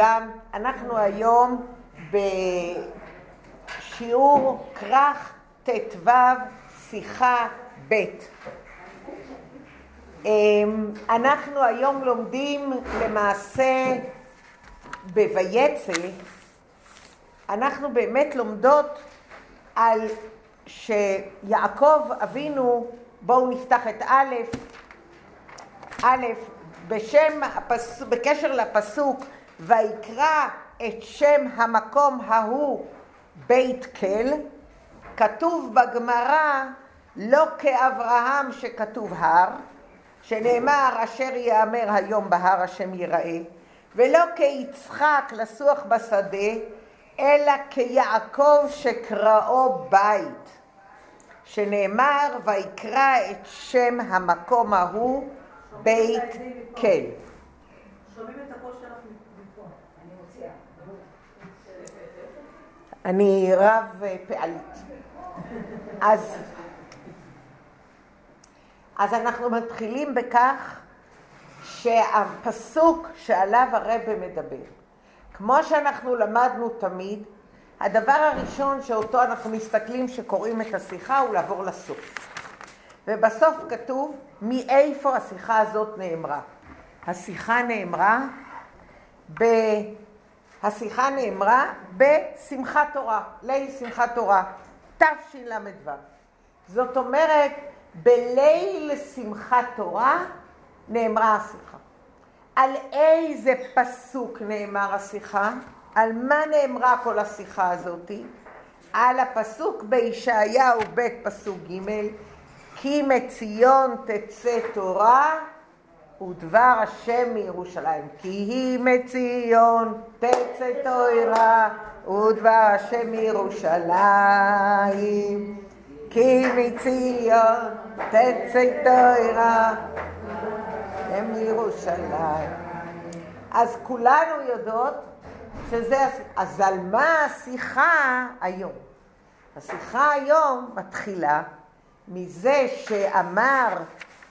לכולם. אנחנו היום בשיעור כרך ט"ו, שיחה ב'. אמ, אנחנו היום לומדים למעשה בויצא, אנחנו באמת לומדות על שיעקב אבינו, בואו נפתח את א', א', בשם. בקשר לפסוק ויקרא את שם המקום ההוא בית כל, כתוב בגמרא לא כאברהם שכתוב הר, שנאמר אשר יאמר היום בהר השם ייראה, ולא כיצחק לסוח בשדה, אלא כיעקב שקראו בית, שנאמר ויקרא את שם המקום ההוא בית כן. אני רב פעלית. אז, אז אנחנו מתחילים בכך שהפסוק שעליו הרבה מדבר, כמו שאנחנו למדנו תמיד, הדבר הראשון שאותו אנחנו מסתכלים שקוראים את השיחה הוא לעבור לסוף. ובסוף כתוב מאיפה השיחה הזאת נאמרה. השיחה נאמרה ב... השיחה נאמרה בשמחת תורה, ליל שמחת תורה, תשל"ו. זאת אומרת, בליל שמחת תורה נאמרה השיחה. על איזה פסוק נאמר השיחה? על מה נאמרה כל השיחה הזאתי? על הפסוק בישעיהו ב' פסוק ג' כי מציון תצא תורה ודבר השם מירושלים. כי היא מציון תצא תורה ודבר השם מירושלים. כי מציון תצא תורה הם מירושלים. אז כולנו יודעות שזה, אז על מה השיחה היום? השיחה היום מתחילה מזה שאמר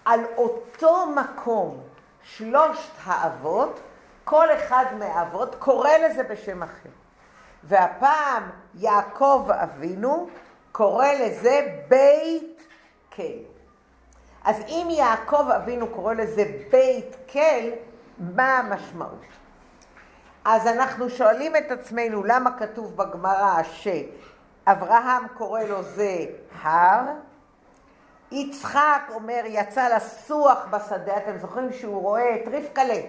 על אותו מקום שלושת האבות, כל אחד מהאבות קורא לזה בשם אחר. והפעם יעקב אבינו קורא לזה בית כל. אז אם יעקב אבינו קורא לזה בית כל, מה המשמעות? אז אנחנו שואלים את עצמנו למה כתוב בגמרא שאברהם קורא לו זה הר, יצחק אומר, יצא לסוח בשדה, אתם זוכרים שהוא רואה את רבקלה.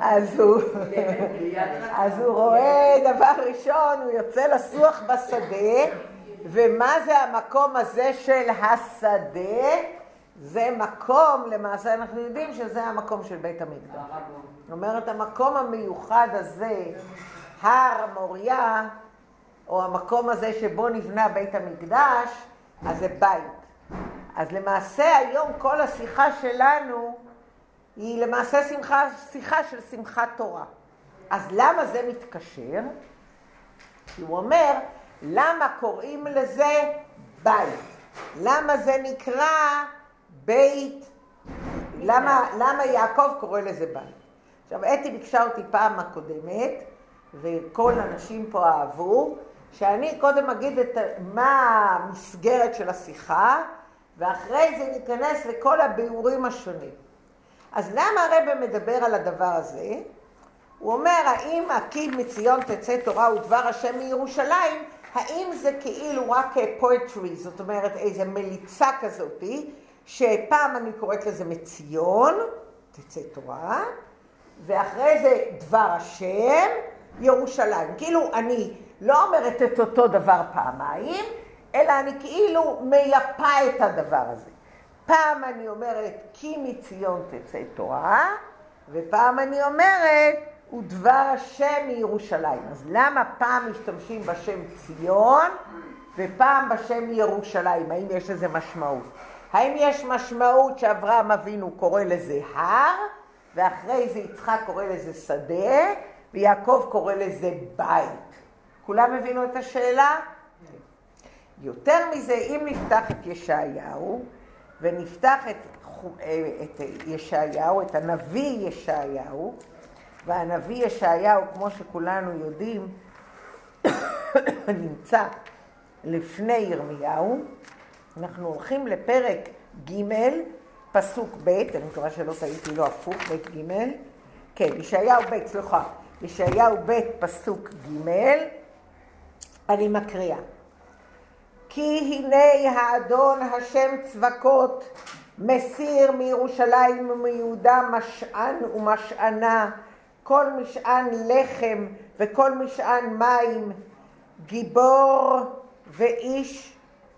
אז, הוא, אז הוא רואה דבר ראשון, הוא יוצא לסוח בשדה, ומה זה המקום הזה של השדה? זה מקום, למעשה אנחנו יודעים שזה המקום של בית המקדש. זאת אומרת, המקום המיוחד הזה, הר מוריה, או המקום הזה שבו נבנה בית המקדש, אז זה בית. אז למעשה היום כל השיחה שלנו היא למעשה שמחה, שיחה של שמחת תורה. אז למה זה מתקשר? כי הוא אומר, למה קוראים לזה בית? למה זה נקרא בית? למה, למה יעקב קורא לזה בית? עכשיו, אתי ביקשה אותי פעם הקודמת, וכל הנשים פה אהבו, שאני קודם אגיד את, מה המסגרת של השיחה, ואחרי זה ניכנס לכל הביאורים השונים. אז למה הרב מדבר על הדבר הזה? הוא אומר, האם הקיד מציון תצא תורה ודבר השם מירושלים, האם זה כאילו רק פואטרי, זאת אומרת איזו מליצה כזאתי, שפעם אני קוראת לזה מציון, תצא תורה, ואחרי זה דבר השם, ירושלים. כאילו אני לא אומרת את אותו דבר פעמיים, אלא אני כאילו מייפה את הדבר הזה. פעם אני אומרת, כי מציון תצא תורה, ופעם אני אומרת, ודבר השם מירושלים. אז למה פעם משתמשים בשם ציון, ופעם בשם ירושלים? האם יש לזה משמעות? האם יש משמעות שאברהם אבינו קורא לזה הר, ואחרי זה יצחק קורא לזה שדה, ויעקב קורא לזה בית? כולם הבינו את השאלה? יותר מזה, אם נפתח את ישעיהו, ונפתח את, את ישעיהו, את הנביא ישעיהו, והנביא ישעיהו, כמו שכולנו יודעים, נמצא לפני ירמיהו. אנחנו הולכים לפרק ג', פסוק ב', אני מקווה שלא טעיתי, לא הפוך, ב' ג', כן, ישעיהו ב', סליחה, ישעיהו ב', פסוק ג', אני מקריאה. כי הנה האדון השם צבקות מסיר מירושלים ומיהודה משען ומשענה, כל משען לחם וכל משען מים, גיבור ואיש,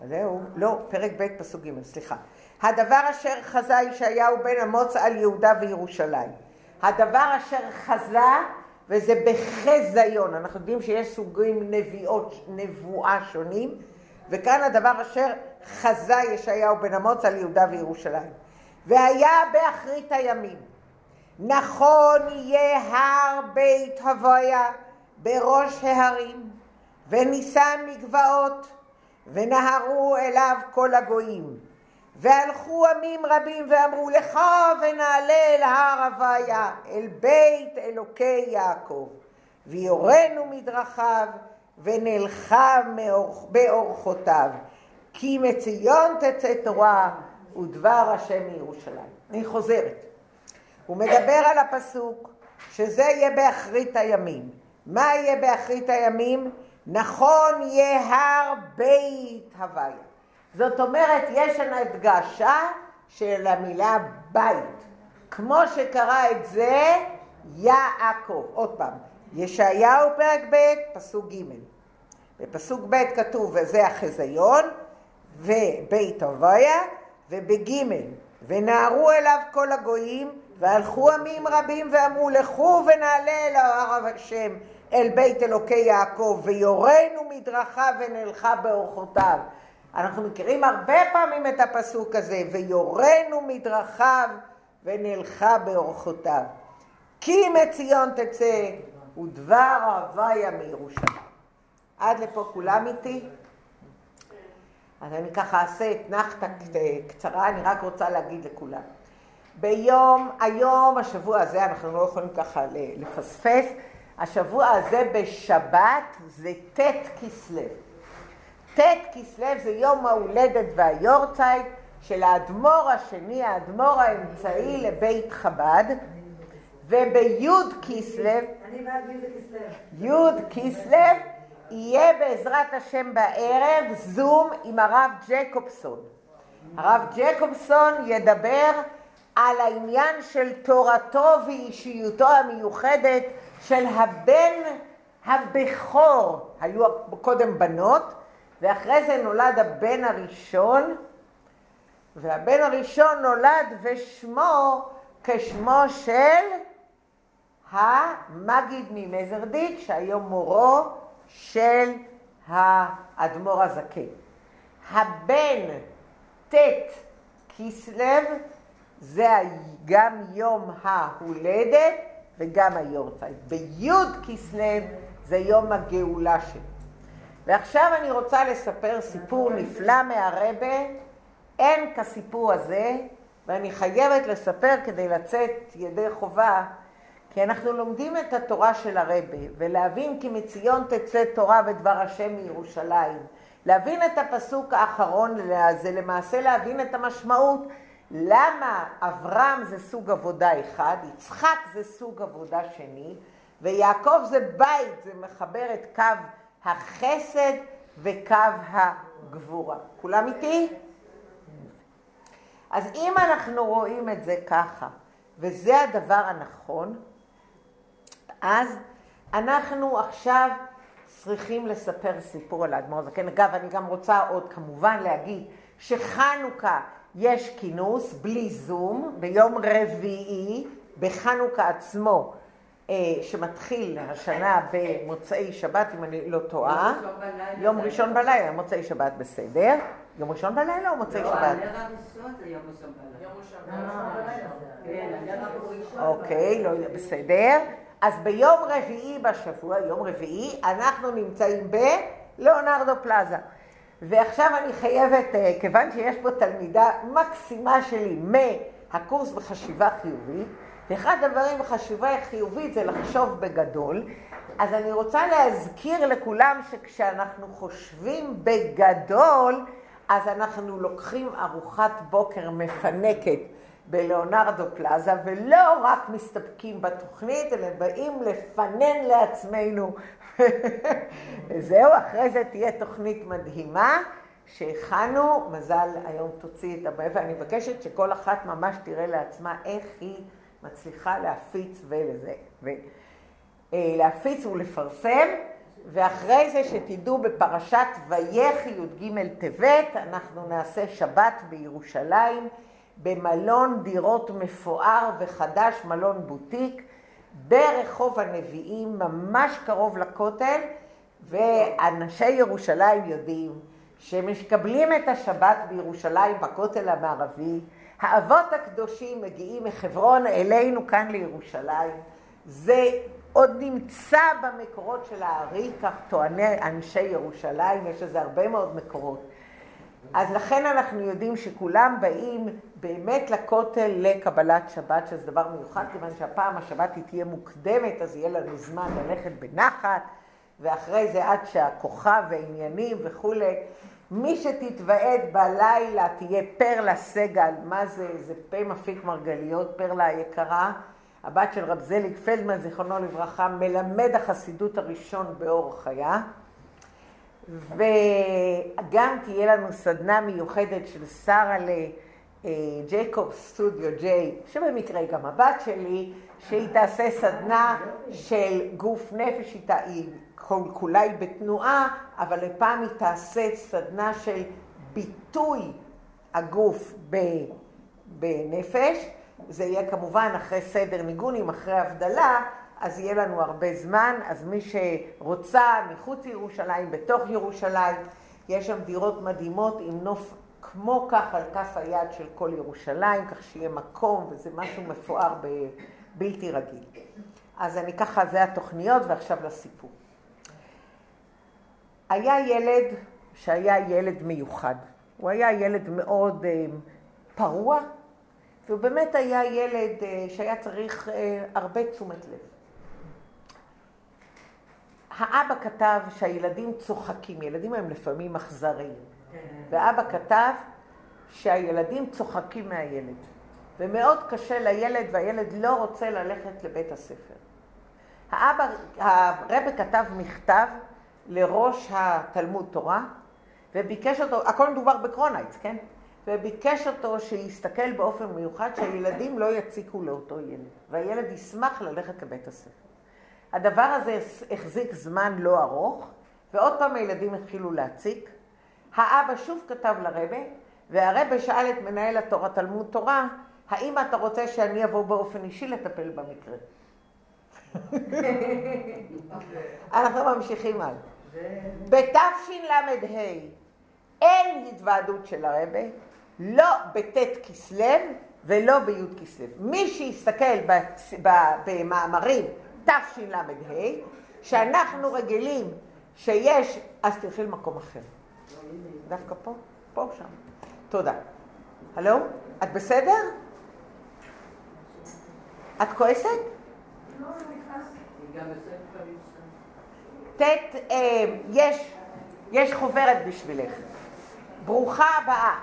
זהו, לא, פרק ב' פסוק ג', סליחה. הדבר אשר חזה ישעיהו בן אמוץ על יהודה וירושלים. הדבר אשר חזה, וזה בחזיון, אנחנו יודעים שיש סוגים נביאות, נבואה שונים, וכאן הדבר אשר חזה ישעיהו בן אמוץ על יהודה וירושלים. והיה באחרית הימים, נכון יהיה הר בית הוויה בראש ההרים, ונישא מגבעות, ונהרו אליו כל הגויים. והלכו עמים רבים ואמרו לך ונעלה אל הר הוויה, אל בית אלוקי יעקב, ויורנו מדרכיו, ונלחם באורחותיו. כי מציון תצא תורה ודבר השם מירושלים. אני חוזרת. הוא מדבר על הפסוק שזה יהיה באחרית הימים. מה יהיה באחרית הימים? נכון יהיה הר בית הוויה. זאת אומרת, יש לנו הדגשה של המילה בית. כמו שקרא את זה יעקב. עוד פעם, ישעיהו פרק ב', פסוק ג'. בפסוק ב' כתוב, וזה החזיון, ובית הוויה, ובג' ונערו אליו כל הגויים, והלכו עמים רבים ואמרו, לכו ונעלה אל הר השם, אל בית אלוקי יעקב, ויורנו מדרכיו ונלכה באורחותיו. אנחנו מכירים הרבה פעמים את הפסוק הזה, ויורנו מדרכיו ונלכה באורחותיו. כי מציון תצא ודבר הוויה מירושלים. עד לפה כולם איתי? אז אני ככה אעשה אתנחתא קצרה, אני רק רוצה להגיד לכולם. ביום, היום, השבוע הזה, אנחנו לא יכולים ככה לפספס, השבוע הזה בשבת זה ט' כסלו. ט' כסלו זה יום ההולדת והיורצייט של האדמו"ר השני, האדמו"ר האמצעי לבית חב"ד, ובי' כסלו, י' כסלו יהיה בעזרת השם בערב זום עם הרב ג'קובסון. הרב ג'קובסון ידבר על העניין של תורתו ואישיותו המיוחדת של הבן הבכור. היו קודם בנות, ואחרי זה נולד הבן הראשון, והבן הראשון נולד ושמו כשמו של המגיד ממזרדיק, שהיום מורו של האדמו"ר הזקן. הבן ט' כסלו זה גם יום ההולדת וגם היורצייט. בי' כסלו זה יום הגאולה שלו. ועכשיו אני רוצה לספר סיפור נפלא מהרבה, אין כסיפור הזה, ואני חייבת לספר כדי לצאת ידי חובה כי אנחנו לומדים את התורה של הרבה, ולהבין כי מציון תצא תורה ודבר השם מירושלים. להבין את הפסוק האחרון זה למעשה להבין את המשמעות. למה אברהם זה סוג עבודה אחד, יצחק זה סוג עבודה שני, ויעקב זה בית, זה מחבר את קו החסד וקו הגבורה. כולם איתי? אז אם אנחנו רואים את זה ככה, וזה הדבר הנכון, אז אנחנו עכשיו צריכים לספר סיפור על האדמו"ר הזקן. אגב, אני גם רוצה עוד כמובן להגיד שחנוכה יש כינוס בלי זום ביום רביעי בחנוכה עצמו, שמתחיל השנה במוצאי שבת, אם אני לא טועה. יום ראשון בלילה, מוצאי שבת בסדר. יום ראשון בלילה או מוצאי שבת? לא, הנר הראשון זה יום ראשון בלילה. כן, אוקיי, לא יודע, בסדר. אז ביום רביעי בשבוע, יום רביעי, אנחנו נמצאים בלאונרדו פלאזה. ועכשיו אני חייבת, אה, כיוון שיש פה תלמידה מקסימה שלי מהקורס בחשיבה חיובית, ואחד הדברים החשובי חיובית זה לחשוב בגדול. אז אני רוצה להזכיר לכולם שכשאנחנו חושבים בגדול, אז אנחנו לוקחים ארוחת בוקר מפנקת בלאונרדו פלאזה, ולא רק מסתפקים בתוכנית, אלא באים לפנן לעצמנו. זהו, אחרי זה תהיה תוכנית מדהימה שהכנו, מזל היום תוציא את הבעיה, ואני מבקשת שכל אחת ממש תראה לעצמה איך היא מצליחה להפיץ ולזה. ו... אה, להפיץ ולפרסם, ואחרי זה שתדעו בפרשת ויחי י"ג טבת, אנחנו נעשה שבת בירושלים, במלון דירות מפואר וחדש, מלון בוטיק, ברחוב הנביאים, ממש קרוב לכותל, ואנשי ירושלים יודעים שמקבלים את השבת בירושלים בכותל המערבי, האבות הקדושים מגיעים מחברון אלינו כאן לירושלים, זה עוד נמצא במקורות של הארי, כך טועני אנשי ירושלים, יש לזה הרבה מאוד מקורות. אז לכן אנחנו יודעים שכולם באים באמת לכותל לקבלת שבת, שזה דבר מיוחד, כיוון שהפעם השבת היא תהיה מוקדמת, אז יהיה לנו זמן ללכת בנחת, ואחרי זה עד שהכוכב ועניינים וכולי. מי שתתוועד בלילה תהיה פרלה סגל, מה זה? זה פה מפיק מרגליות, פרלה היקרה. הבת של רב זליג פלדמן, זיכרונו לברכה, מלמד החסידות הראשון באור חיה. וגם תהיה לנו סדנה מיוחדת של שרה לג'ייקוב סטודיו ג'יי, שבמקרה היא גם הבת שלי, שהיא תעשה סדנה של גוף נפש, היא כל כולה היא בתנועה, אבל לפעם היא תעשה סדנה של ביטוי הגוף בנפש. זה יהיה כמובן אחרי סדר ניגונים, אחרי הבדלה, אז יהיה לנו הרבה זמן. אז מי שרוצה מחוץ לירושלים, בתוך ירושלים, יש שם דירות מדהימות עם נוף כמו כך על כף היד של כל ירושלים, כך שיהיה מקום, וזה משהו מפואר בלתי רגיל. אז אני ככה, זה התוכניות, ועכשיו לסיפור. היה ילד שהיה ילד מיוחד. הוא היה ילד מאוד אה, פרוע, והוא באמת היה ילד אה, שהיה צריך אה, הרבה תשומת לב. האבא כתב שהילדים צוחקים, ילדים הם לפעמים אכזריים, ואבא כתב שהילדים צוחקים מהילד, ומאוד קשה לילד והילד לא רוצה ללכת לבית הספר. האבא, הרבה כתב מכתב לראש התלמוד תורה, וביקש אותו, הכל מדובר בקרונייץ, כן? וביקש אותו שיסתכל באופן מיוחד שהילדים לא יציקו לאותו ילד, והילד ישמח ללכת לבית הספר. הדבר הזה החזיק זמן לא ארוך, ועוד פעם הילדים התחילו להציק. האבא שוב כתב לרבה, והרבה שאל את מנהל התורה, תלמוד תורה, האם אתה רוצה שאני אבוא באופן אישי לטפל במקרה? אנחנו ממשיכים הלאה. בתשל"ה אין התוועדות של הרבה, לא בט' כסלו ולא בי' כסלו. מי שיסתכל במאמרים תשל"ה, שאנחנו רגילים שיש, אז תלכי למקום אחר. דווקא פה? פה, שם. תודה. הלו? את בסדר? את כועסת? לא, ט', אה, יש, יש חוברת בשבילך. ברוכה הבאה.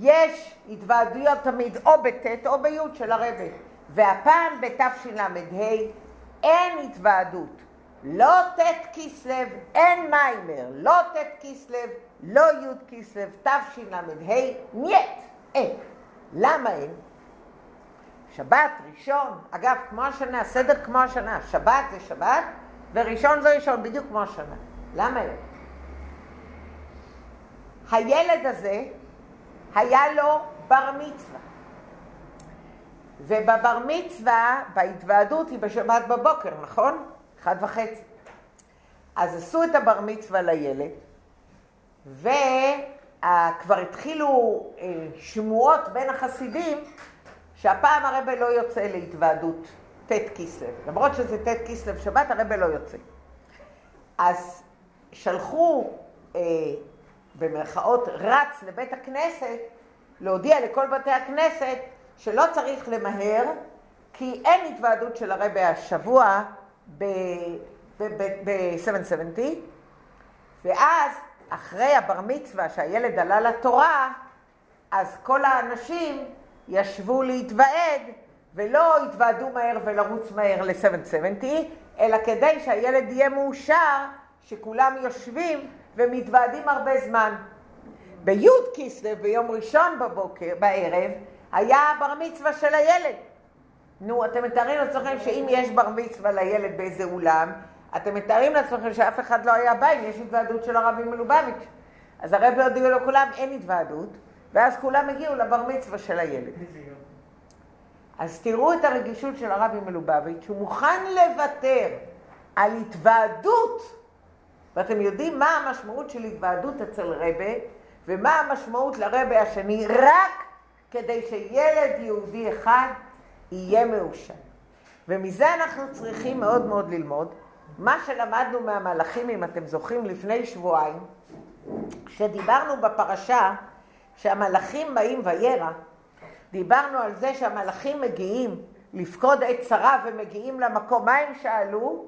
יש התוועדויות תמיד או בט' או בי' של הרבה, והפעם בתשל"ה אין התוועדות. לא ט' כסלו, אין מיימר, לא ט' כסלו, לא י' כסלו, תשל"ה, ניט, אין. למה אין? שבת, ראשון, אגב, כמו השנה, סדר כמו השנה, שבת זה שבת, וראשון זה ראשון, בדיוק כמו השנה. למה אין? הילד הזה, היה לו בר מצווה. ובבר מצווה, בהתוועדות היא בשבת בבוקר, נכון? אחד וחצי. אז עשו את הבר מצווה לילד, וכבר התחילו אה, שמועות בין החסידים שהפעם הרבה לא יוצא להתוועדות ט' כסלו. למרות שזה ט' כסלו שבת, הרבה לא יוצא. אז שלחו אה, במרכאות רץ לבית הכנסת להודיע לכל בתי הכנסת שלא צריך למהר כי אין התוועדות של הרבי השבוע ב-770, ואז אחרי הבר מצווה שהילד עלה לתורה, אז כל האנשים ישבו להתוועד ולא התוועדו מהר ולרוץ מהר ל-770, אלא כדי שהילד יהיה מאושר, שכולם יושבים ומתוועדים הרבה זמן. בי' כסלו, ביום ראשון בבוקר, בערב, היה בר מצווה של הילד. נו, אתם מתארים לעצמכם שאם יש בר מצווה לילד באיזה אולם, אתם מתארים לעצמכם שאף אחד לא היה בא אם יש התוועדות של הרבי מלובביץ'. אז הרבי הודיעו לכולם, אין התוועדות, ואז כולם הגיעו לבר מצווה של הילד. אז תראו את הרגישות של הרבי מלובביץ', הוא מוכן לוותר על התוועדות, ואתם יודעים מה המשמעות של התוועדות אצל רבה, ומה המשמעות לרבה השני, רק כדי שילד יהודי אחד יהיה מאושר. ומזה אנחנו צריכים מאוד מאוד ללמוד. מה שלמדנו מהמלאכים, אם אתם זוכרים, לפני שבועיים, כשדיברנו בפרשה שהמלאכים באים וירא, דיברנו על זה שהמלאכים מגיעים לפקוד את שרה ומגיעים למקום. מה הם שאלו?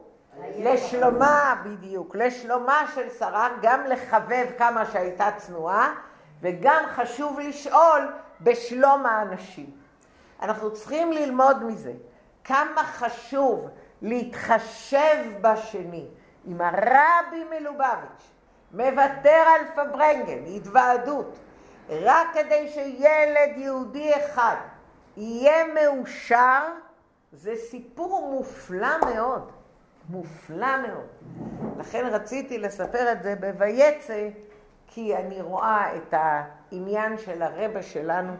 לשלומה, בדיוק, לשלומה של שרה, גם לחבב כמה שהייתה צנועה, וגם חשוב לשאול בשלום האנשים. אנחנו צריכים ללמוד מזה כמה חשוב להתחשב בשני. אם הרבי מלובביץ' מוותר על פברנגן, התוועדות, רק כדי שילד יהודי אחד יהיה מאושר, זה סיפור מופלא מאוד, מופלא מאוד. לכן רציתי לספר את זה ב"ויצא", כי אני רואה את העניין של הרבה שלנו,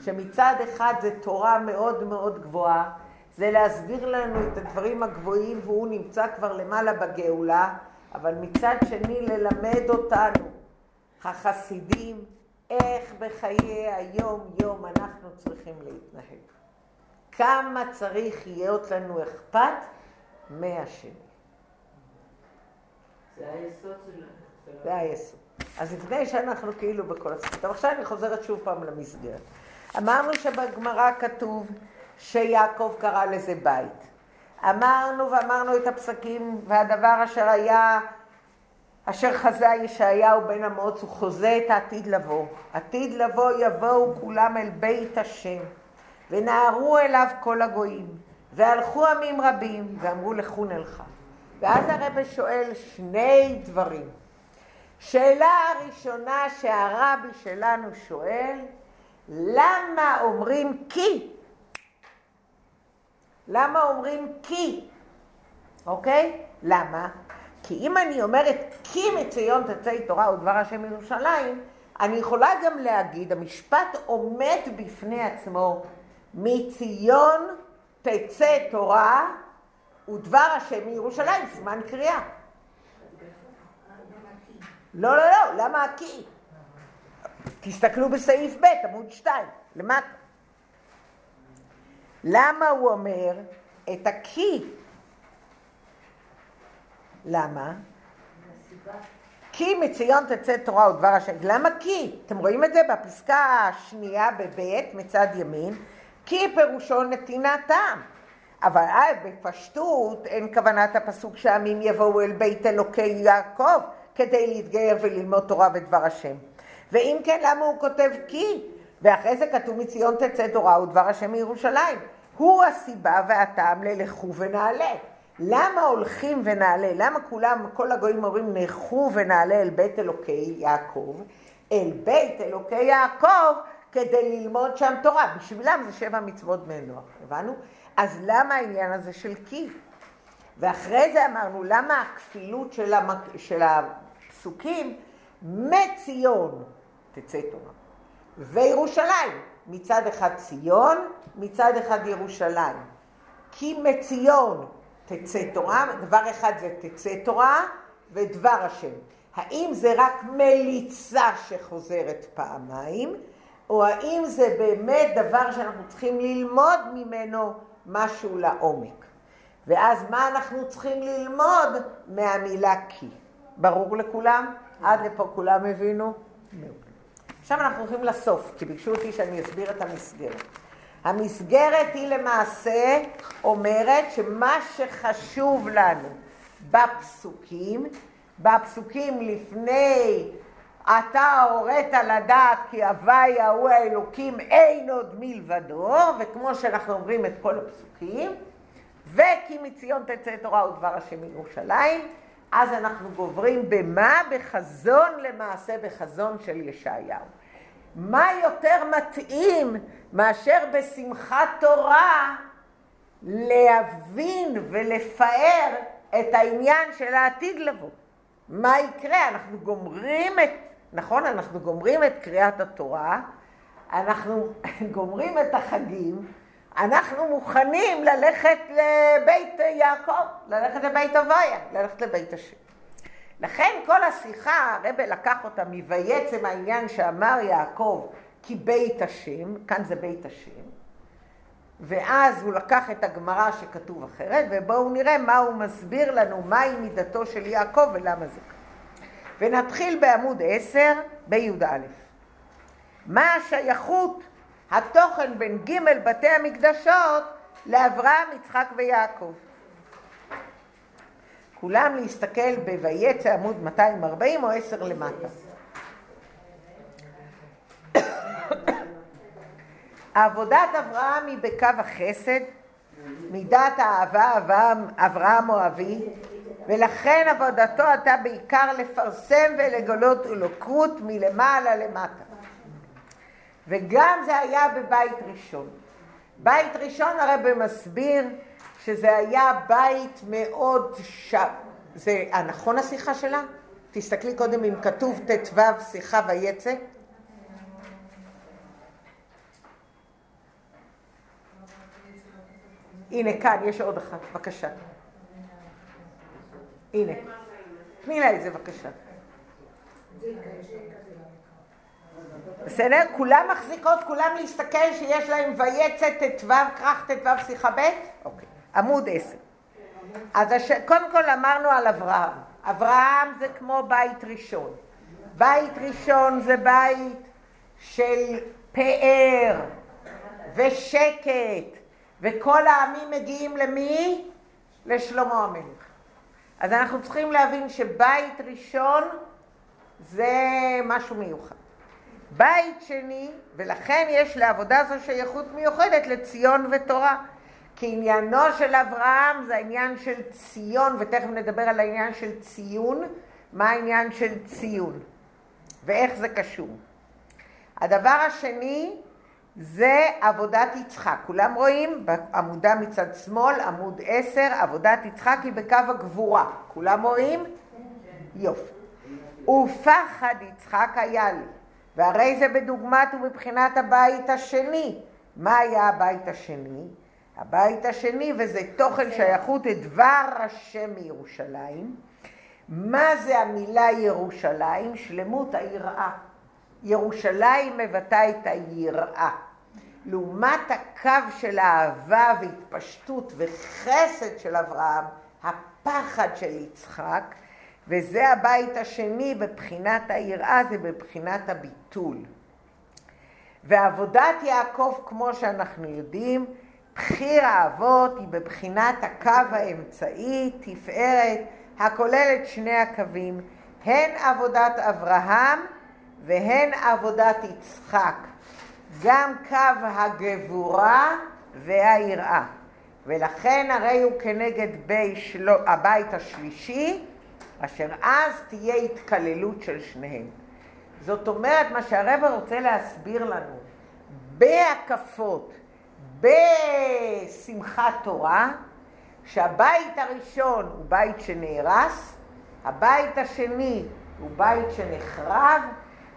שמצד אחד זה תורה מאוד מאוד גבוהה, זה להסביר לנו את הדברים הגבוהים, והוא נמצא כבר למעלה בגאולה, אבל מצד שני ללמד אותנו, החסידים, איך בחיי היום-יום אנחנו צריכים להתנהג. כמה צריך להיות לנו אכפת מהשני. זה היסוד של... זה היסוד. אז לפני שאנחנו כאילו בכל הסיפור, עכשיו אני חוזרת שוב פעם למסגרת. אמרנו שבגמרא כתוב שיעקב קרא לזה בית. אמרנו ואמרנו את הפסקים, והדבר אשר היה אשר חזה ישעיהו בן אמוץ, הוא חוזה את העתיד לבוא. עתיד לבוא יבואו כולם אל בית השם, ונהרו אליו כל הגויים, והלכו עמים רבים, ואמרו לכו נלכה. ואז הרב שואל שני דברים. שאלה הראשונה שהרבי שלנו שואל, למה אומרים כי? למה אומרים כי? אוקיי? למה? כי אם אני אומרת כי מציון תצא תורה ודבר השם ירושלים, אני יכולה גם להגיד, המשפט עומד בפני עצמו, מציון תצא תורה ודבר השם מירושלים, סימן קריאה. לא, לא, לא, למה הכי? תסתכלו בסעיף ב', עמוד 2, למטה. למה הוא אומר את הכי? למה? כי מציון תצא תורה ודבר השם. למה כי? אתם רואים את זה בפסקה השנייה בבית מצד ימין? כי פירושו נתינת טעם. אבל אה, בפשטות אין כוונת הפסוק שהעמים יבואו אל בית אלוקי יעקב כדי להתגייר וללמוד תורה ודבר השם. ואם כן, למה הוא כותב כי? ואחרי זה כתוב מציון תצא תורה ודבר השם מירושלים. הוא הסיבה והטעם ללכו ונעלה. למה הולכים ונעלה? למה כולם, כל הגויים אומרים נכו ונעלה אל בית אלוקי יעקב? אל בית אלוקי יעקב כדי ללמוד שם תורה. בשבילם זה שבע מצוות בני נוח, הבנו? אז למה העניין הזה של כי? ואחרי זה אמרנו, למה הכפילות של, המק... של הפסוקים מציון תצא תורה וירושלים, מצד אחד ציון, מצד אחד ירושלים. כי מציון תצא תורה, דבר אחד זה תצא תורה ודבר השם. האם זה רק מליצה שחוזרת פעמיים, או האם זה באמת דבר שאנחנו צריכים ללמוד ממנו משהו לעומק. ואז מה אנחנו צריכים ללמוד מהמילה כי? ברור לכולם? עד לפה כולם הבינו? עכשיו אנחנו הולכים לסוף, כי ביקשו אותי שאני אסביר את המסגרת. המסגרת היא למעשה אומרת שמה שחשוב לנו בפסוקים, בפסוקים לפני אתה הורית לדעת כי הווי ההוא האלוקים אין עוד מלבדו, וכמו שאנחנו אומרים את כל הפסוקים, וכי מציון תצא תורה ודבר השם מירושלים, אז אנחנו גוברים במה? בחזון למעשה, בחזון של ישעיהו. מה יותר מתאים מאשר בשמחת תורה להבין ולפאר את העניין של העתיד לבוא? מה יקרה? אנחנו גומרים את, נכון? אנחנו גומרים את קריאת התורה, אנחנו גומרים את החגים, אנחנו מוכנים ללכת לבית יעקב, ללכת לבית הוויה, ללכת לבית השם. לכן כל השיחה, הרב לקח אותה מ"ויצם העניין שאמר יעקב כי בית השם", כאן זה בית השם, ואז הוא לקח את הגמרא שכתוב אחרת, ובואו נראה מה הוא מסביר לנו, מהי מידתו של יעקב ולמה זה ככה. ונתחיל בעמוד 10 בי"א. מה השייכות, התוכן בין ג' בתי המקדשות לאברהם, יצחק ויעקב? כולם להסתכל ב"ויצא" עמוד 240 או 10 למטה. עבודת אברהם היא בקו החסד, מידת האהבה אברהם, אברהם אוהבי, ולכן עבודתו הייתה בעיקר לפרסם ולגלות אלוקות מלמעלה למטה. וגם זה היה בבית ראשון. בית ראשון הרב מסביר שזה היה בית מאוד ש... זה הנכון השיחה שלה? תסתכלי קודם אם כתוב ט"ו שיחה ויצא. הנה כאן, יש עוד אחת, בבקשה. הנה. תני לה את זה בבקשה. בסדר? כולם מחזיקות, כולם להסתכל שיש להם ויצא ט"ו, כרך ט"ו שיחה ב'? אוקיי. עמוד עשר. אז הש... קודם כל אמרנו על אברהם. אברהם זה כמו בית ראשון. בית ראשון זה בית של פאר ושקט, וכל העמים מגיעים למי? לשלמה המלך. אז אנחנו צריכים להבין שבית ראשון זה משהו מיוחד. בית שני, ולכן יש לעבודה זו שייכות מיוחדת לציון ותורה. כי עניינו של אברהם זה העניין של ציון, ותכף נדבר על העניין של ציון, מה העניין של ציון ואיך זה קשור. הדבר השני זה עבודת יצחק. כולם רואים בעמודה מצד שמאל, עמוד 10, עבודת יצחק היא בקו הגבורה. כולם רואים? יופי. ופחד יצחק היה לי, והרי זה בדוגמת ובבחינת הבית השני. מה היה הבית השני? הבית השני, וזה תוכן שייכות את דבר השם מירושלים. מה זה המילה ירושלים? שלמות היראה. ירושלים מבטא את היראה. לעומת הקו של האהבה והתפשטות וחסד של אברהם, הפחד של יצחק, וזה הבית השני בבחינת היראה, זה בבחינת הביטול. ועבודת יעקב, כמו שאנחנו יודעים, בחיר האבות היא בבחינת הקו האמצעי, תפארת, הכוללת שני הקווים, הן עבודת אברהם והן עבודת יצחק, גם קו הגבורה והיראה. ולכן הרי הוא כנגד בי שלו, הבית השלישי, אשר אז תהיה התקללות של שניהם. זאת אומרת, מה שהרבא רוצה להסביר לנו, בהקפות, בשמחת תורה, שהבית הראשון הוא בית שנהרס, הבית השני הוא בית שנחרב,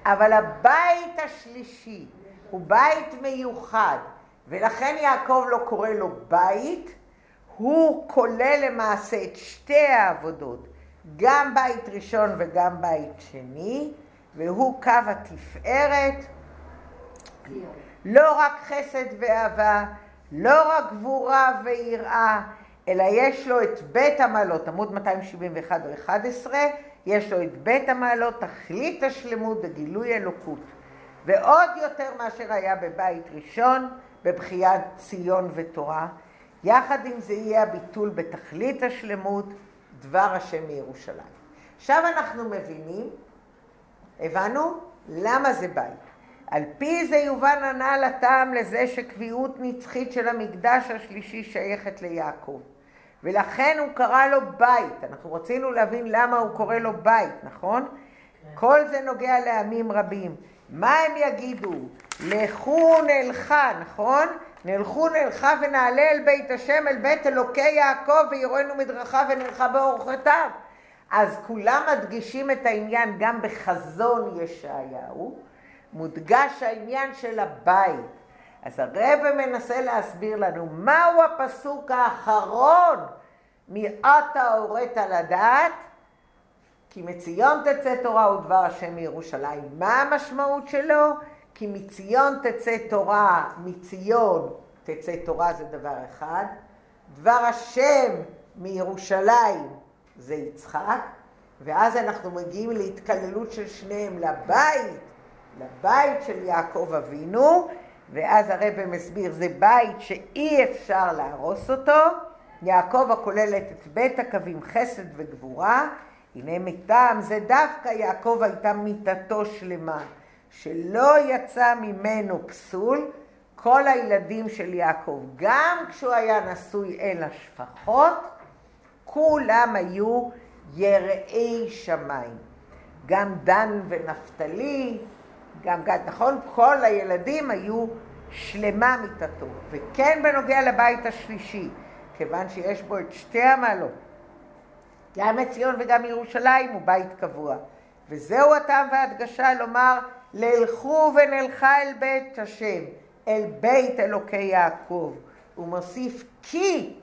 אבל הבית השלישי הוא בית מיוחד, ולכן יעקב לא קורא לו בית, הוא כולל למעשה את שתי העבודות, גם בית ראשון וגם בית שני, והוא קו התפארת, לא רק חסד ואהבה, לא רק גבורה ויראה, אלא יש לו את בית המעלות, עמוד 271 או 11, יש לו את בית המעלות, תכלית השלמות וגילוי אלוקות. ועוד יותר מאשר היה בבית ראשון, בבחיית ציון ותורה. יחד עם זה יהיה הביטול בתכלית השלמות, דבר השם מירושלים. עכשיו אנחנו מבינים, הבנו? למה זה בית. על פי זה יובן הנ"ל הטעם לזה שקביעות נצחית של המקדש השלישי שייכת ליעקב. ולכן הוא קרא לו בית. אנחנו רצינו להבין למה הוא קורא לו בית, נכון? כן. כל זה נוגע לעמים רבים. מה הם יגידו? לכו נלכה, נכון? נלכו נלכה ונעלה אל בית השם, אל בית אלוקי יעקב, ויראנו מדרכה ונלכה באורחותיו. אז כולם מדגישים את העניין גם בחזון ישעיהו, מודגש העניין של הבית. אז הרב מנסה להסביר לנו מהו הפסוק האחרון מעתה הורית לדעת כי מציון תצא תורה ודבר השם מירושלים. מה המשמעות שלו? כי מציון תצא תורה, מציון תצא תורה זה דבר אחד, דבר השם מירושלים זה יצחק, ואז אנחנו מגיעים להתקללות של שניהם לבית, לבית של יעקב אבינו, ואז הרב מסביר, זה בית שאי אפשר להרוס אותו, יעקב הכוללת את בית הקווים חסד וגבורה, הנה מטעם זה דווקא יעקב הייתה מיתתו שלמה, שלא יצא ממנו פסול. כל הילדים של יעקב, גם כשהוא היה נשוי אל השפחות, כולם היו יראי שמיים. גם דן ונפתלי, גם גד, נכון? כל הילדים היו שלמה מיתתו. וכן בנוגע לבית השלישי, כיוון שיש בו את שתי המעלות, גם את ציון וגם ירושלים הוא בית קבוע. וזהו הטעם וההדגשה לומר, ללכו ונלכה אל בית השם, אל בית אלוקי יעקב. הוא מוסיף כי,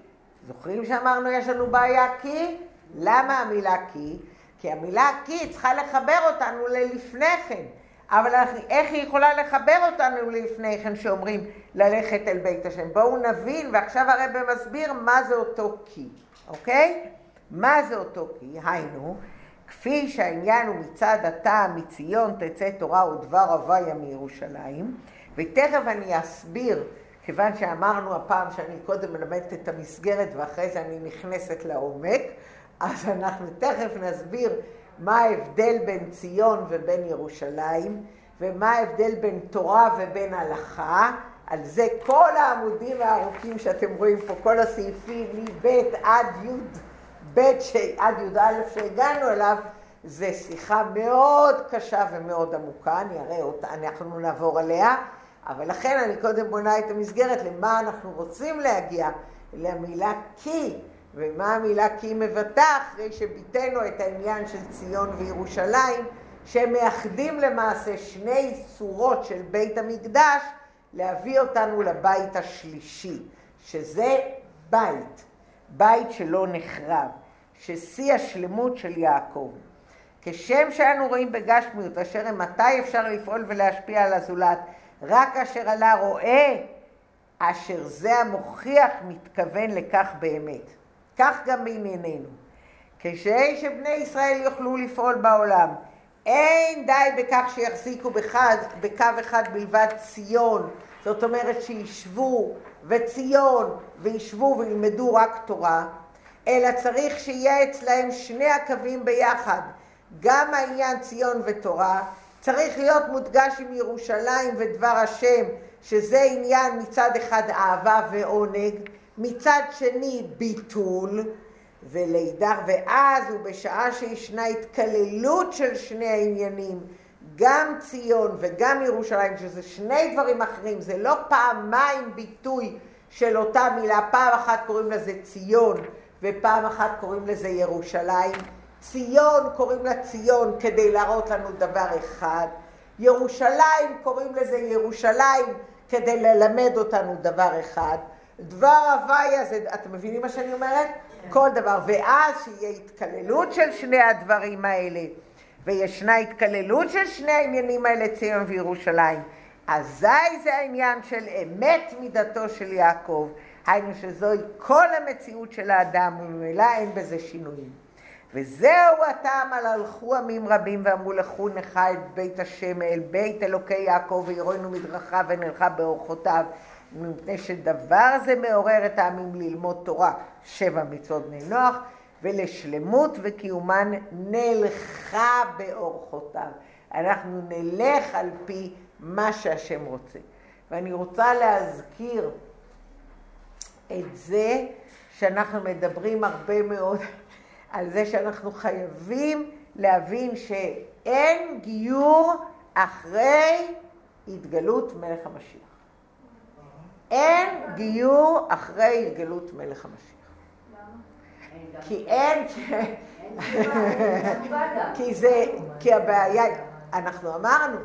זוכרים שאמרנו יש לנו בעיה כי? למה המילה כי? כי המילה כי צריכה לחבר אותנו ללפני כן. אבל איך היא יכולה לחבר אותנו לפני כן שאומרים ללכת אל בית השם? בואו נבין, ועכשיו הרב מסביר מה זה אותו כי, אוקיי? מה זה אותו כי? היינו, כפי שהעניין הוא מצד הטעם מציון תצא תורה ודבר הוויה מירושלים, ותכף אני אסביר, כיוון שאמרנו הפעם שאני קודם מלמדת את המסגרת ואחרי זה אני נכנסת לעומק, אז אנחנו תכף נסביר מה ההבדל בין ציון ובין ירושלים, ומה ההבדל בין תורה ובין הלכה. על זה כל העמודים הארוכים שאתם רואים פה, כל הסעיפים מב' עד י"ב, עד י"א שהגענו אליו, זה שיחה מאוד קשה ומאוד עמוקה, אני אראה אותה, אנחנו נעבור עליה, אבל לכן אני קודם בונה את המסגרת למה אנחנו רוצים להגיע, למילה כי. ומה המילה כי היא מבטא אחרי שביטאנו את העניין של ציון וירושלים, שמאחדים למעשה שני צורות של בית המקדש, להביא אותנו לבית השלישי, שזה בית, בית שלא נחרב, ששיא השלמות של יעקב. כשם שאנו רואים בגשמיות, אשר מתי אפשר לפעול ולהשפיע על הזולת, רק אשר עלה רואה, אשר זה המוכיח מתכוון לכך באמת. כך גם בענייננו. כשאי שבני ישראל יוכלו לפעול בעולם, אין די בכך שיחזיקו בחד, בקו אחד בלבד ציון, זאת אומרת שישבו וציון וישבו וילמדו רק תורה, אלא צריך שיהיה אצלהם שני הקווים ביחד, גם העניין ציון ותורה, צריך להיות מודגש עם ירושלים ודבר השם, שזה עניין מצד אחד אהבה ועונג, מצד שני ביטול ולידר, ואז ובשעה שישנה התקללות של שני העניינים, גם ציון וגם ירושלים, שזה שני דברים אחרים, זה לא פעמיים ביטוי של אותה מילה, פעם אחת קוראים לזה ציון ופעם אחת קוראים לזה ירושלים. ציון קוראים לה ציון כדי להראות לנו דבר אחד, ירושלים קוראים לזה ירושלים כדי ללמד אותנו דבר אחד. דבר הוויה זה, אתם מבינים מה שאני אומרת? כן. כל דבר. ואז שיהיה התקללות של שני הדברים האלה, וישנה התקללות של שני העניינים האלה, ציון וירושלים, אזי זה העניין של אמת מידתו של יעקב, היינו שזוהי כל המציאות של האדם, וממילא אין בזה שינויים. וזהו הטעם על הלכו עמים רבים ואמרו לכו נכה את בית השם אל בית אלוקי יעקב ויראנו מדרכה ונלכה באורחותיו מפני שדבר זה מעורר את העמים ללמוד תורה, שבע מצוות בני נוח, ולשלמות וקיומן נלכה באורחותיו. אנחנו נלך על פי מה שהשם רוצה. ואני רוצה להזכיר את זה שאנחנו מדברים הרבה מאוד על זה שאנחנו חייבים להבין שאין גיור אחרי התגלות מלך המשיח. אין גיור אחרי התגלות מלך המשיח. כי אין, כי זה, כי הבעיה, אנחנו אמרנו,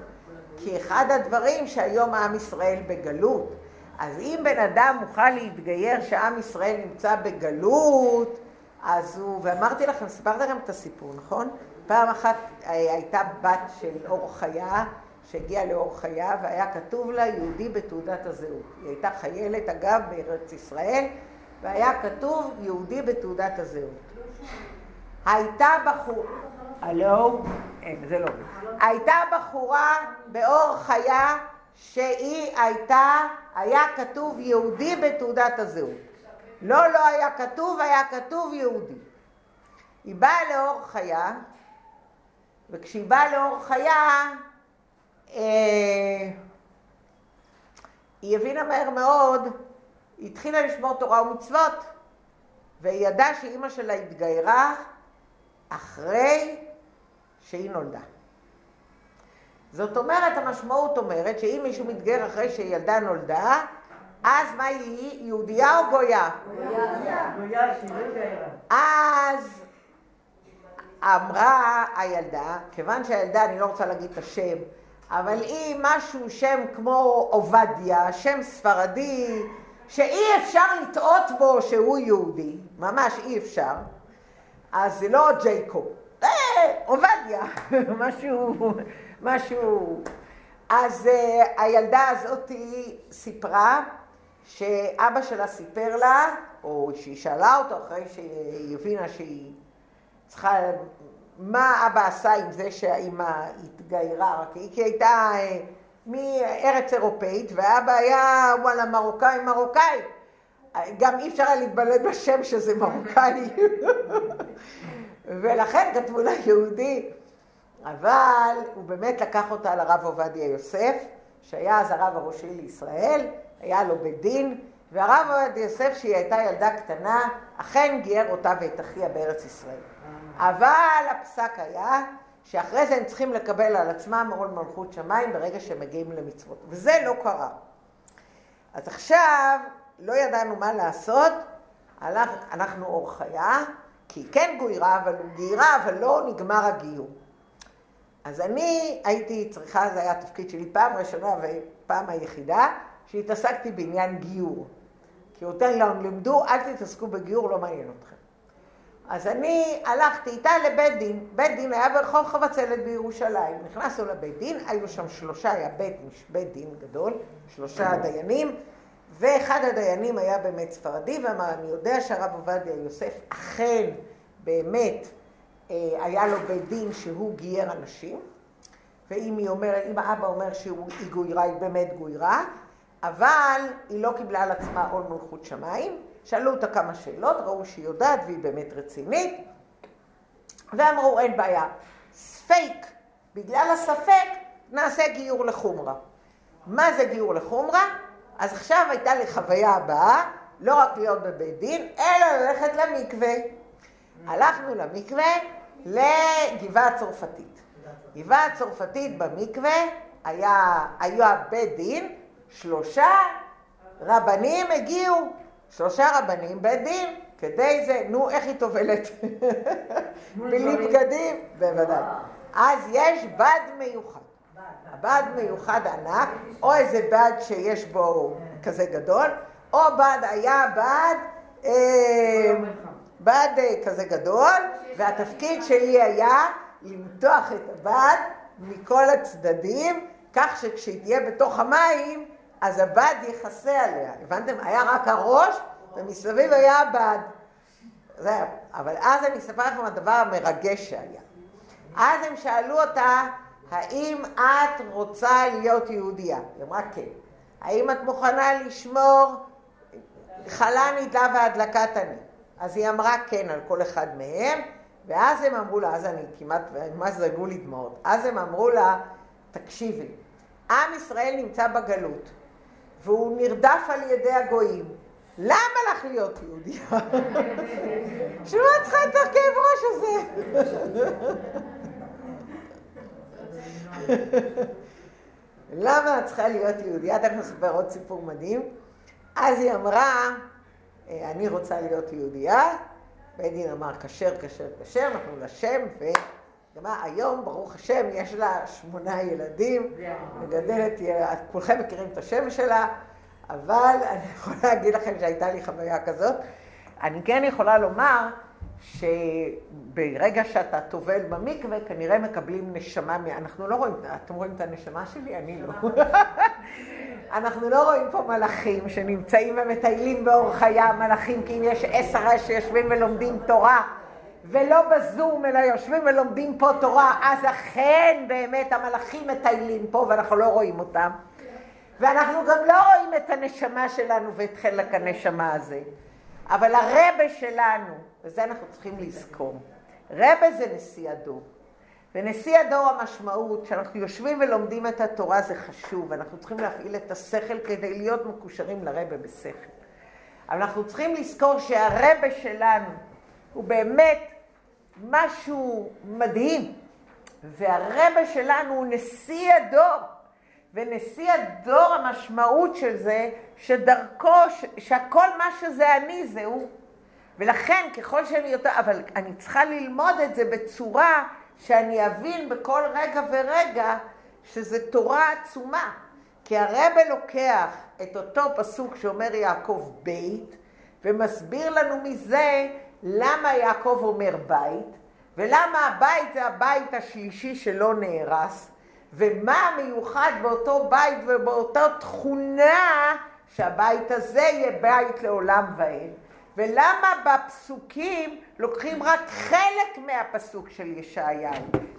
כי אחד הדברים שהיום עם ישראל בגלות, אז אם בן אדם מוכן להתגייר שעם ישראל נמצא בגלות, אז הוא, ואמרתי לכם, סיפרתי לכם את הסיפור, נכון? פעם אחת הייתה בת של אור חיה, שהגיעה לאור חיה, והיה כתוב לה יהודי בתעודת הזהות. היא הייתה חיילת, אגב, בארץ ישראל, והיה כתוב יהודי בתעודת הזהות. הייתה בחורה, הלו? אין, זה לא. הייתה בחורה באור חיה שהיא הייתה, היה כתוב יהודי בתעודת הזהות. לא, לא היה כתוב, היה כתוב יהודי. היא באה לאור חיה, וכשהיא באה לאור חיה, אה, היא הבינה מהר מאוד, היא התחילה לשמור תורה ומצוות, והיא ידעה שאימא שלה התגיירה אחרי שהיא נולדה. זאת אומרת, המשמעות אומרת שאם מישהו מתגייר אחרי שילדה נולדה, אז מה היא? יהודייה או גויה? גויה. אז אמרה הילדה, כיוון שהילדה, אני לא רוצה להגיד את השם, אבל היא משהו, שם כמו עובדיה, שם ספרדי, שאי אפשר לטעות בו שהוא יהודי, ממש אי אפשר, אז זה לא ג'ייקוב, אה, עובדיה, משהו, משהו. אז uh, הילדה הזאת סיפרה שאבא שלה סיפר לה, או שהיא שאלה אותו אחרי שהיא הבינה שהיא צריכה, מה אבא עשה עם זה שהאימא התגיירה, כי היא הייתה אה, מארץ אירופאית, ואבא היה, וואלה, מרוקאי מרוקאי. גם אי אפשר היה להתבלט בשם שזה מרוקאי. ולכן כתבו לה יהודי. אבל הוא באמת לקח אותה לרב עובדיה יוסף, שהיה אז הרב הראשי לישראל, היה לו בית דין, והרב עובדיה יוסף, שהיא הייתה ילדה קטנה, אכן גייר אותה ואת אחיה בארץ ישראל. אבל הפסק היה שאחרי זה הם צריכים לקבל על עצמם עול מלכות שמיים ברגע שהם מגיעים למצוות. וזה לא קרה. אז עכשיו לא ידענו מה לעשות, אנחנו אור חיה, כי היא כן גוירה, אבל הוא גיירה, אבל לא נגמר הגיור. אז אני הייתי צריכה, זה היה התפקיד שלי פעם ראשונה ופעם היחידה, שהתעסקתי בעניין גיור. כי אותם לימדו, אל תתעסקו בגיור, לא מעניין אתכם. אז אני הלכתי איתה לבית דין, בית דין היה ברחוב חבצלת בירושלים. נכנסנו לבית דין, היו שם שלושה, היה בית, בית דין גדול, שלושה דיינים, ואחד הדיינים היה באמת ספרדי, ואמר, אני יודע שהרב עובדיה יוסף אכן באמת אה, היה לו בית דין שהוא גייר אנשים, ואם היא אומרת, אם האבא אומר שהיא גוירה, היא באמת גוירה, אבל היא לא קיבלה על עצמה עול מלכות שמיים. שאלו אותה כמה שאלות, ראו שהיא יודעת והיא באמת רצינית, ואמרו אין בעיה, ספייק, בגלל הספק נעשה גיור לחומרה. מה זה גיור לחומרה? אז עכשיו הייתה לי חוויה הבאה, לא רק להיות בבית דין, אלא ללכת למקווה. הלכנו למקווה לגבעה הצרפתית. גבעה הצרפתית במקווה היה, היה בית דין, שלושה רבנים הגיעו, שלושה רבנים, בית דין, כדי זה, נו, איך היא טובלת? בלי בגדים? בוודאי. אז יש בד מיוחד. בד מיוחד ענק, או איזה בד שיש בו כזה גדול, או בד, היה בד, אה, בד אה, כזה גדול, והתפקיד שלי היה למתוח את הבד מכל הצדדים, כך שכשהיא תהיה בתוך המים, אז הבד יכסה עליה. הבנתם? היה רק הראש, ומסביב היה הבד. זה, אבל אז אני אספר לכם הדבר המרגש שהיה. אז הם שאלו אותה, האם את רוצה להיות יהודייה? היא אמרה כן. האם את מוכנה לשמור חלה נידה והדלקת אני? אז היא אמרה כן על כל אחד מהם, ואז הם אמרו לה, אז אני כמעט, ממש זגו לי דמעות, אז הם אמרו לה, תקשיבי, עם ישראל נמצא בגלות, והוא נרדף על ידי הגויים. למה לך להיות יהודייה? שמה את צריכה את הכאב ראש הזה? למה את צריכה להיות יהודייה? תכף נספר עוד סיפור מדהים. אז היא אמרה, אני רוצה להיות יהודייה. בית דין אמר, כשר, כשר, כשר, נתנו לה שם, ומה, היום, ברוך השם, יש לה שמונה ילדים, מגדלת, כולכם מכירים את השם שלה, אבל אני יכולה להגיד לכם שהייתה לי חוויה כזאת. אני כן יכולה לומר שברגע שאתה טובל במקווה, כנראה מקבלים נשמה, אנחנו לא רואים, אתם רואים את הנשמה שלי? אני לא. אנחנו לא רואים פה מלאכים שנמצאים ומטיילים באורח חיה, מלאכים כי אם יש עשרה שיושבים ולומדים תורה, ולא בזום, אלא יושבים ולומדים פה תורה, אז אכן באמת המלאכים מטיילים פה ואנחנו לא רואים אותם. ואנחנו גם לא רואים את הנשמה שלנו ואת חלק הנשמה הזה. אבל הרבה שלנו, וזה אנחנו צריכים לזכור, רבה זה נשיא הדור. ונשיא הדור המשמעות, שאנחנו יושבים ולומדים את התורה זה חשוב, אנחנו צריכים להפעיל את השכל כדי להיות מקושרים לרבה בשכל. אבל אנחנו צריכים לזכור שהרבה שלנו הוא באמת משהו מדהים, והרבה שלנו הוא נשיא הדור. ונשיא הדור המשמעות של זה, שדרכו, ש, שהכל מה שזה אני זה הוא. ולכן ככל שאני יותר, אבל אני צריכה ללמוד את זה בצורה שאני אבין בכל רגע ורגע שזה תורה עצומה. כי הרבה לוקח את אותו פסוק שאומר יעקב בית, ומסביר לנו מזה למה יעקב אומר בית, ולמה הבית זה הבית השלישי שלא נהרס, ומה המיוחד באותו בית ובאותה תכונה שהבית הזה יהיה בית לעולם ועד. ולמה בפסוקים לוקחים רק חלק מהפסוק של ישעיהו?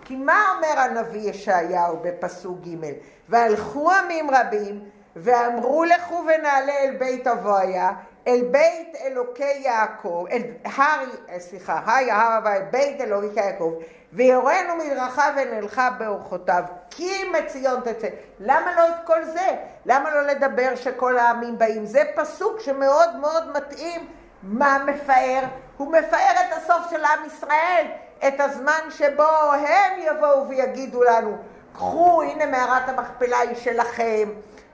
כי מה אומר הנביא ישעיהו בפסוק ג' והלכו עמים רבים ואמרו לכו ונעלה אל בית אבויה אל בית אלוקי יעקב, אל הר, סליחה, הר הר הוויה, בית אלוקי יעקב, ויורנו מדרכה ונלכה באורחותיו, כי מציון תצא. למה לא את כל זה? למה לא לדבר שכל העמים באים? זה פסוק שמאוד מאוד מתאים מה מפאר? הוא מפאר את הסוף של עם ישראל, את הזמן שבו הם יבואו ויגידו לנו, קחו, הנה מערת המכפלה היא שלכם,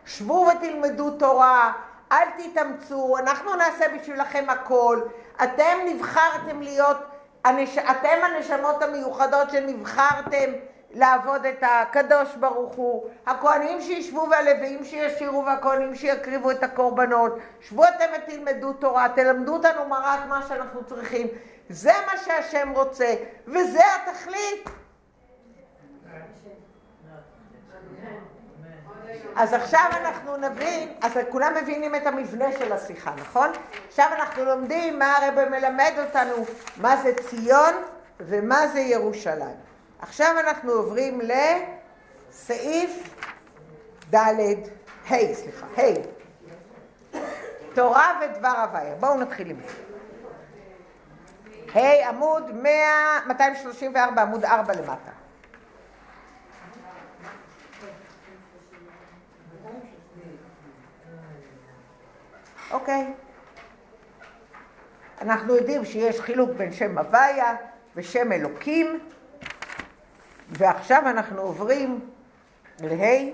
שבו ותלמדו תורה, אל תתאמצו, אנחנו נעשה בשבילכם הכל, אתם נבחרתם להיות, אתם הנשמות המיוחדות שנבחרתם לעבוד את הקדוש ברוך הוא, הכהנים שישבו והלוויים שישירו והכהנים שיקריבו את הקורבנות, שבו אתם ותלמדו תורה, תלמדו אותנו מראת מה שאנחנו צריכים, זה מה שהשם רוצה, וזה התכלית. אז עכשיו אנחנו נבין, אז כולם מבינים את המבנה של השיחה, נכון? עכשיו אנחנו לומדים מה הרב מלמד אותנו, מה זה ציון ומה זה ירושלים. עכשיו אנחנו עוברים לסעיף ד', ה', סליחה, ה', תורה ודבר הוויה. בואו נתחיל עם זה. ה', עמוד 100, 234, עמוד 4 למטה. אוקיי. אנחנו יודעים שיש חילוק בין שם הוויה ושם אלוקים, ועכשיו אנחנו עוברים לה'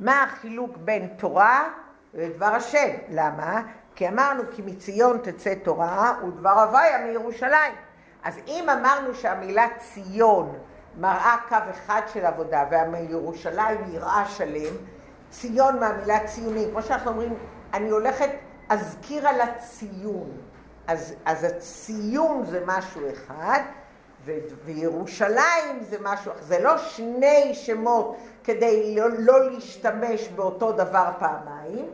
מה החילוק בין תורה לדבר השם? למה? כי אמרנו כי מציון תצא תורה ודבר הוויה מירושלים. אז אם אמרנו שהמילה ציון מראה קו אחד של עבודה ומירושלים יראה שלם, ציון מהמילה ציונים, כמו שאנחנו אומרים, אני הולכת, אזכיר על הציון. אז, אז הציון זה משהו אחד, וירושלים זה משהו אחר. זה לא שני שמות כדי לא, לא להשתמש באותו דבר פעמיים,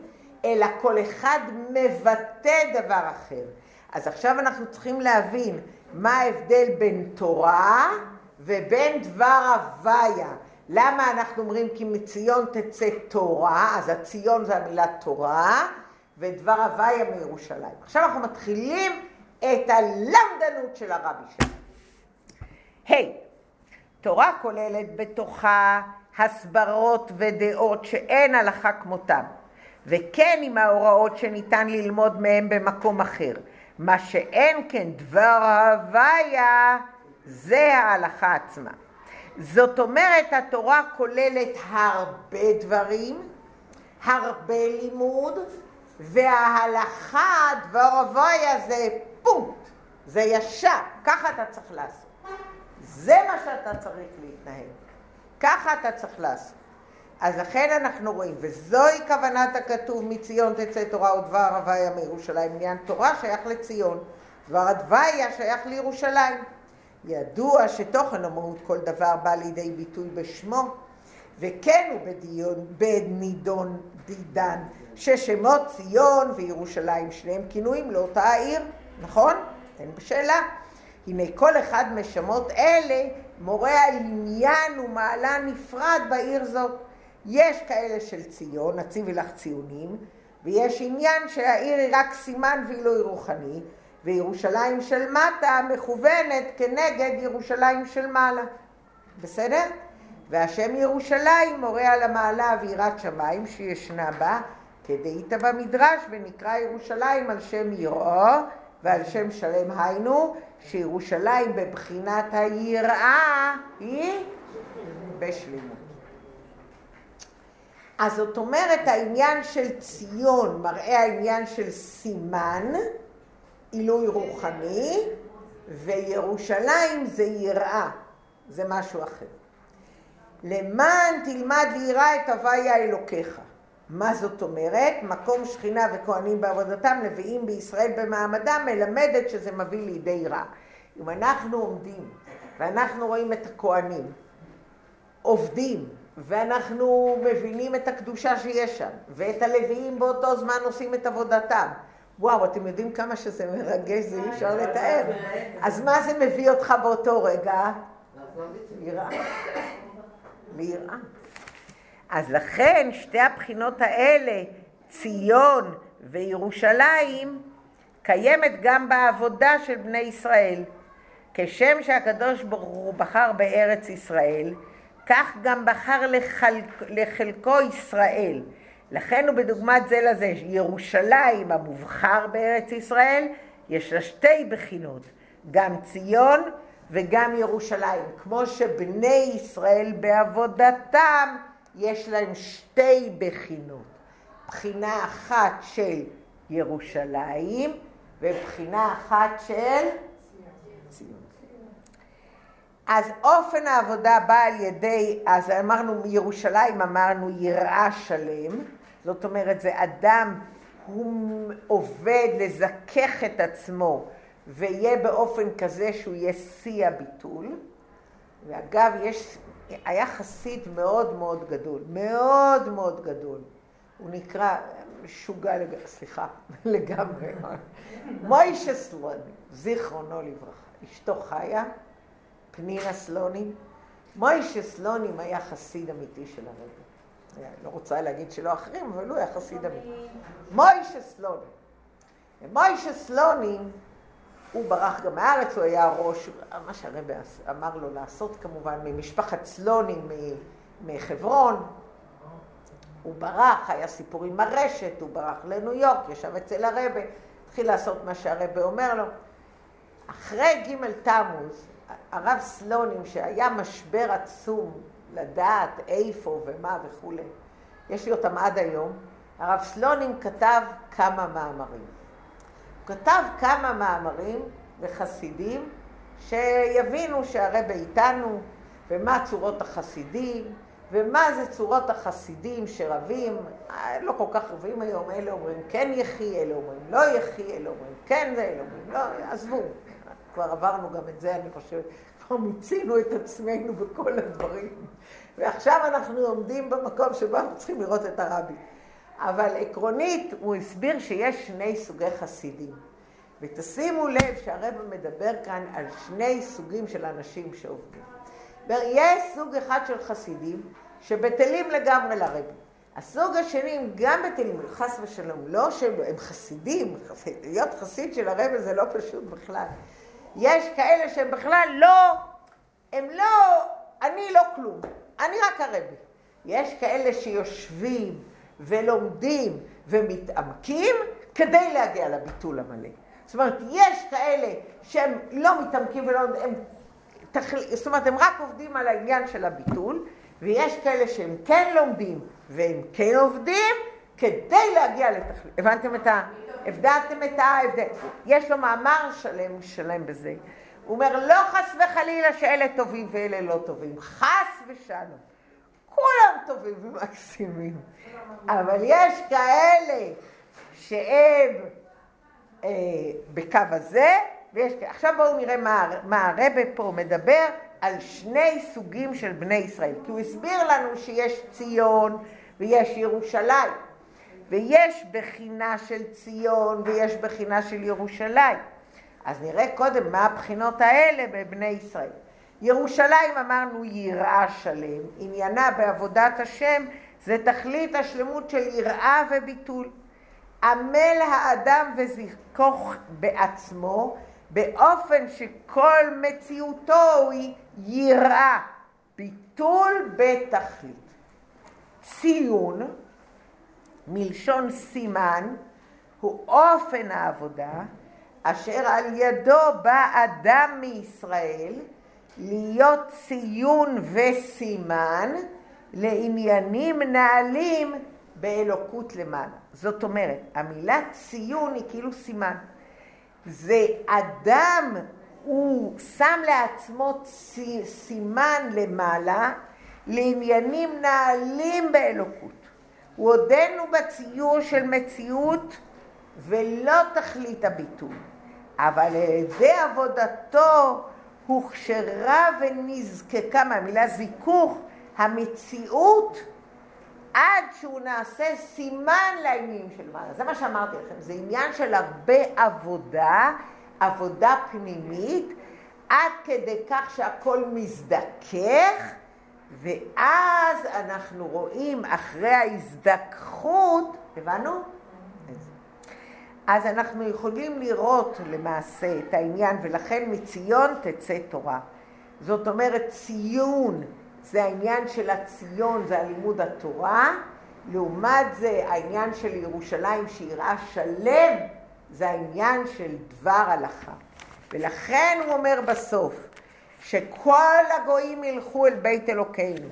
אלא כל אחד מבטא דבר אחר. אז עכשיו אנחנו צריכים להבין מה ההבדל בין תורה ובין דבר הוויה. למה אנחנו אומרים כי מציון תצא תורה, אז הציון זה המילה תורה, ודבר הוויה מירושלים. עכשיו אנחנו מתחילים את הלמדנות של הרבי שלנו. היי, hey, תורה כוללת בתוכה הסברות ודעות שאין הלכה כמותם, וכן עם ההוראות שניתן ללמוד מהם במקום אחר. מה שאין כן דבר ההוויה זה ההלכה עצמה. זאת אומרת, התורה כוללת הרבה דברים, הרבה לימוד, וההלכה, דבר הוויה זה פונקט, זה ישר, ככה אתה צריך לעשות. זה מה שאתה צריך להתנהל. ככה אתה צריך לעשות. אז לכן אנחנו רואים, וזוהי כוונת הכתוב מציון תצא תורה ודבר הוויה מירושלים. עניין תורה שייך לציון, דבר הדוויה שייך לירושלים. ידוע שתוכן המהות כל דבר בא לידי ביטוי בשמו, וכן הוא בדיון, בנידון דידן, ששמות ציון וירושלים שניהם כינויים לאותה העיר, נכון? אין בשאלה. הנה כל אחד משמות אלה מורה על עניין ומעלה נפרד בעיר זאת. יש כאלה של ציון, הציבי לך ציונים, ויש עניין שהעיר היא רק סימן ואילו היא רוחני, וירושלים של מטה מכוונת כנגד ירושלים של מעלה. בסדר? והשם ירושלים מורה על המעלה ויראת שמיים שישנה בה, כדאיתא במדרש ונקרא ירושלים על שם יראו ועל שם שלם היינו, שירושלים בבחינת היראה היא בשלמות. אז זאת אומרת העניין של ציון מראה העניין של סימן, עילוי רוחני, וירושלים זה יראה, זה משהו אחר. למען תלמד ליראה את הוויה אלוקיך. מה זאת אומרת? מקום שכינה וכהנים בעבודתם, לוויים בישראל במעמדם, מלמדת שזה מביא לידי רע. אם אנחנו עומדים ואנחנו רואים את הכהנים עובדים, ואנחנו מבינים את הקדושה שיש שם, ואת הלוויים באותו זמן עושים את עבודתם, וואו, אתם יודעים כמה שזה מרגש, זה אי אפשר לתאר. אז מה זה מביא אותך באותו רגע? ליראה. ליראה. אז לכן שתי הבחינות האלה, ציון וירושלים, קיימת גם בעבודה של בני ישראל. כשם שהקדוש ברוך הוא בחר בארץ ישראל, כך גם בחר לחלק, לחלקו ישראל. לכן הוא בדוגמת זה לזה, ירושלים המובחר בארץ ישראל, יש לה שתי בחינות, גם ציון וגם ירושלים. כמו שבני ישראל בעבודתם יש להם שתי בחינות. בחינה אחת של ירושלים ובחינה אחת של ציון. אז אופן העבודה בא על ידי, אז אמרנו מירושלים, אמרנו יראה שלם, זאת אומרת זה אדם, הוא עובד לזכך את עצמו ויהיה באופן כזה שהוא יהיה שיא הביטול. ואגב, יש היה חסיד מאוד מאוד גדול, מאוד מאוד גדול. הוא נקרא, משוגע, לג... סליחה, לגמרי. מוישה סלוני, זיכרונו לברכה. אשתו חיה, פנינה סלוני. מוישה סלונים היה חסיד אמיתי של הרבי. לא רוצה להגיד שלא אחרים, אבל הוא היה חסיד אמיתי. מוישה סלונים. מוישה סלונים הוא ברח גם מהארץ, הוא היה ראש, מה שהרבא אמר לו לעשות כמובן, ממשפחת סלוני מחברון. הוא ברח, היה סיפור עם הרשת, הוא ברח לניו יורק, ישב אצל הרבה, התחיל לעשות מה שהרבה אומר לו. אחרי ג' תמוז, הרב סלונים, שהיה משבר עצום לדעת איפה ומה וכולי, יש לי אותם עד היום, הרב סלונים כתב כמה מאמרים. כתב כמה מאמרים לחסידים שיבינו שהרבה איתנו ומה צורות החסידים ומה זה צורות החסידים שרבים, לא כל כך רבים היום, אלה אומרים כן יחי, אלה אומרים לא יחי, אלה אומרים כן זה, אלה אומרים לא, עזבו, כבר עברנו גם את זה, אני חושבת, כבר מיצינו את עצמנו בכל הדברים, ועכשיו אנחנו עומדים במקום שבו אנחנו צריכים לראות את הרבי. אבל עקרונית הוא הסביר שיש שני סוגי חסידים. ותשימו לב שהרב מדבר כאן על שני סוגים של אנשים שעובדים. יש סוג אחד של חסידים שבטלים לגמרי לרבי. הסוג השני הם גם בטלים, חס ושלום, לא שהם חסידים, להיות חסיד של הרבי זה לא פשוט בכלל. יש כאלה שהם בכלל לא, הם לא, אני לא כלום, אני רק הרבי. יש כאלה שיושבים ולומדים ומתעמקים כדי להגיע לביטול המלא. זאת אומרת, יש כאלה שהם לא מתעמקים ולא... הם, תחל... זאת אומרת, הם רק עובדים על העניין של הביטול, ויש כאלה שהם כן לומדים והם כן עובדים כדי להגיע לתכלית. הבנתם את ה... הבדלתם את ההבדל. יש לו מאמר שלם שלם בזה. הוא אומר, לא חס וחלילה שאלה טובים ואלה לא טובים. חס ושלום. כולם טובים ומקסימים. אבל יש כאלה שהם אה, בקו הזה, ויש... עכשיו בואו נראה מה, מה הרבה פה מדבר על שני סוגים של בני ישראל. כי הוא הסביר לנו שיש ציון ויש ירושלים. ויש בחינה של ציון ויש בחינה של ירושלים. אז נראה קודם מה הבחינות האלה בבני ישראל. ירושלים אמרנו יראה שלם, עניינה בעבודת השם זה תכלית השלמות של יראה וביטול. עמל האדם וזכוך בעצמו באופן שכל מציאותו היא יראה, ביטול בתכלית. ציון, מלשון סימן, הוא אופן העבודה אשר על ידו בא אדם מישראל להיות ציון וסימן לעניינים נעלים באלוקות למעלה. זאת אומרת, המילה ציון היא כאילו סימן. זה אדם, הוא שם לעצמו סימן למעלה לעניינים נעלים באלוקות. הוא עודנו בציור של מציאות ולא תכלית הביטוי, אבל על ידי עבודתו הוכשרה ונזקקה מהמילה זיכוך המציאות עד שהוא נעשה סימן לעניינים של מעלה. זה מה שאמרתי לכם, זה עניין של הרבה עבודה, עבודה פנימית, עד כדי כך שהכל מזדכך, ואז אנחנו רואים אחרי ההזדככות, הבנו? אז אנחנו יכולים לראות למעשה את העניין, ולכן מציון תצא תורה. זאת אומרת, ציון זה העניין של הציון, זה הלימוד התורה, לעומת זה העניין של ירושלים שיראה שלם, זה העניין של דבר הלכה. ולכן הוא אומר בסוף, שכל הגויים ילכו אל בית אלוקינו.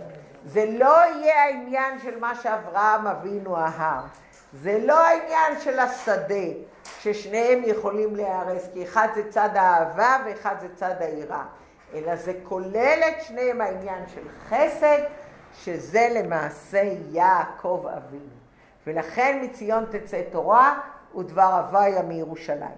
זה לא יהיה העניין של מה שאברהם אבינו אהב. זה לא העניין של השדה, ששניהם יכולים להיהרס, כי אחד זה צד האהבה ואחד זה צד היראה. אלא זה כולל את שניהם העניין של חסד, שזה למעשה יעקב אבינו. ולכן מציון תצא תורה ודבר הוויה מירושלים.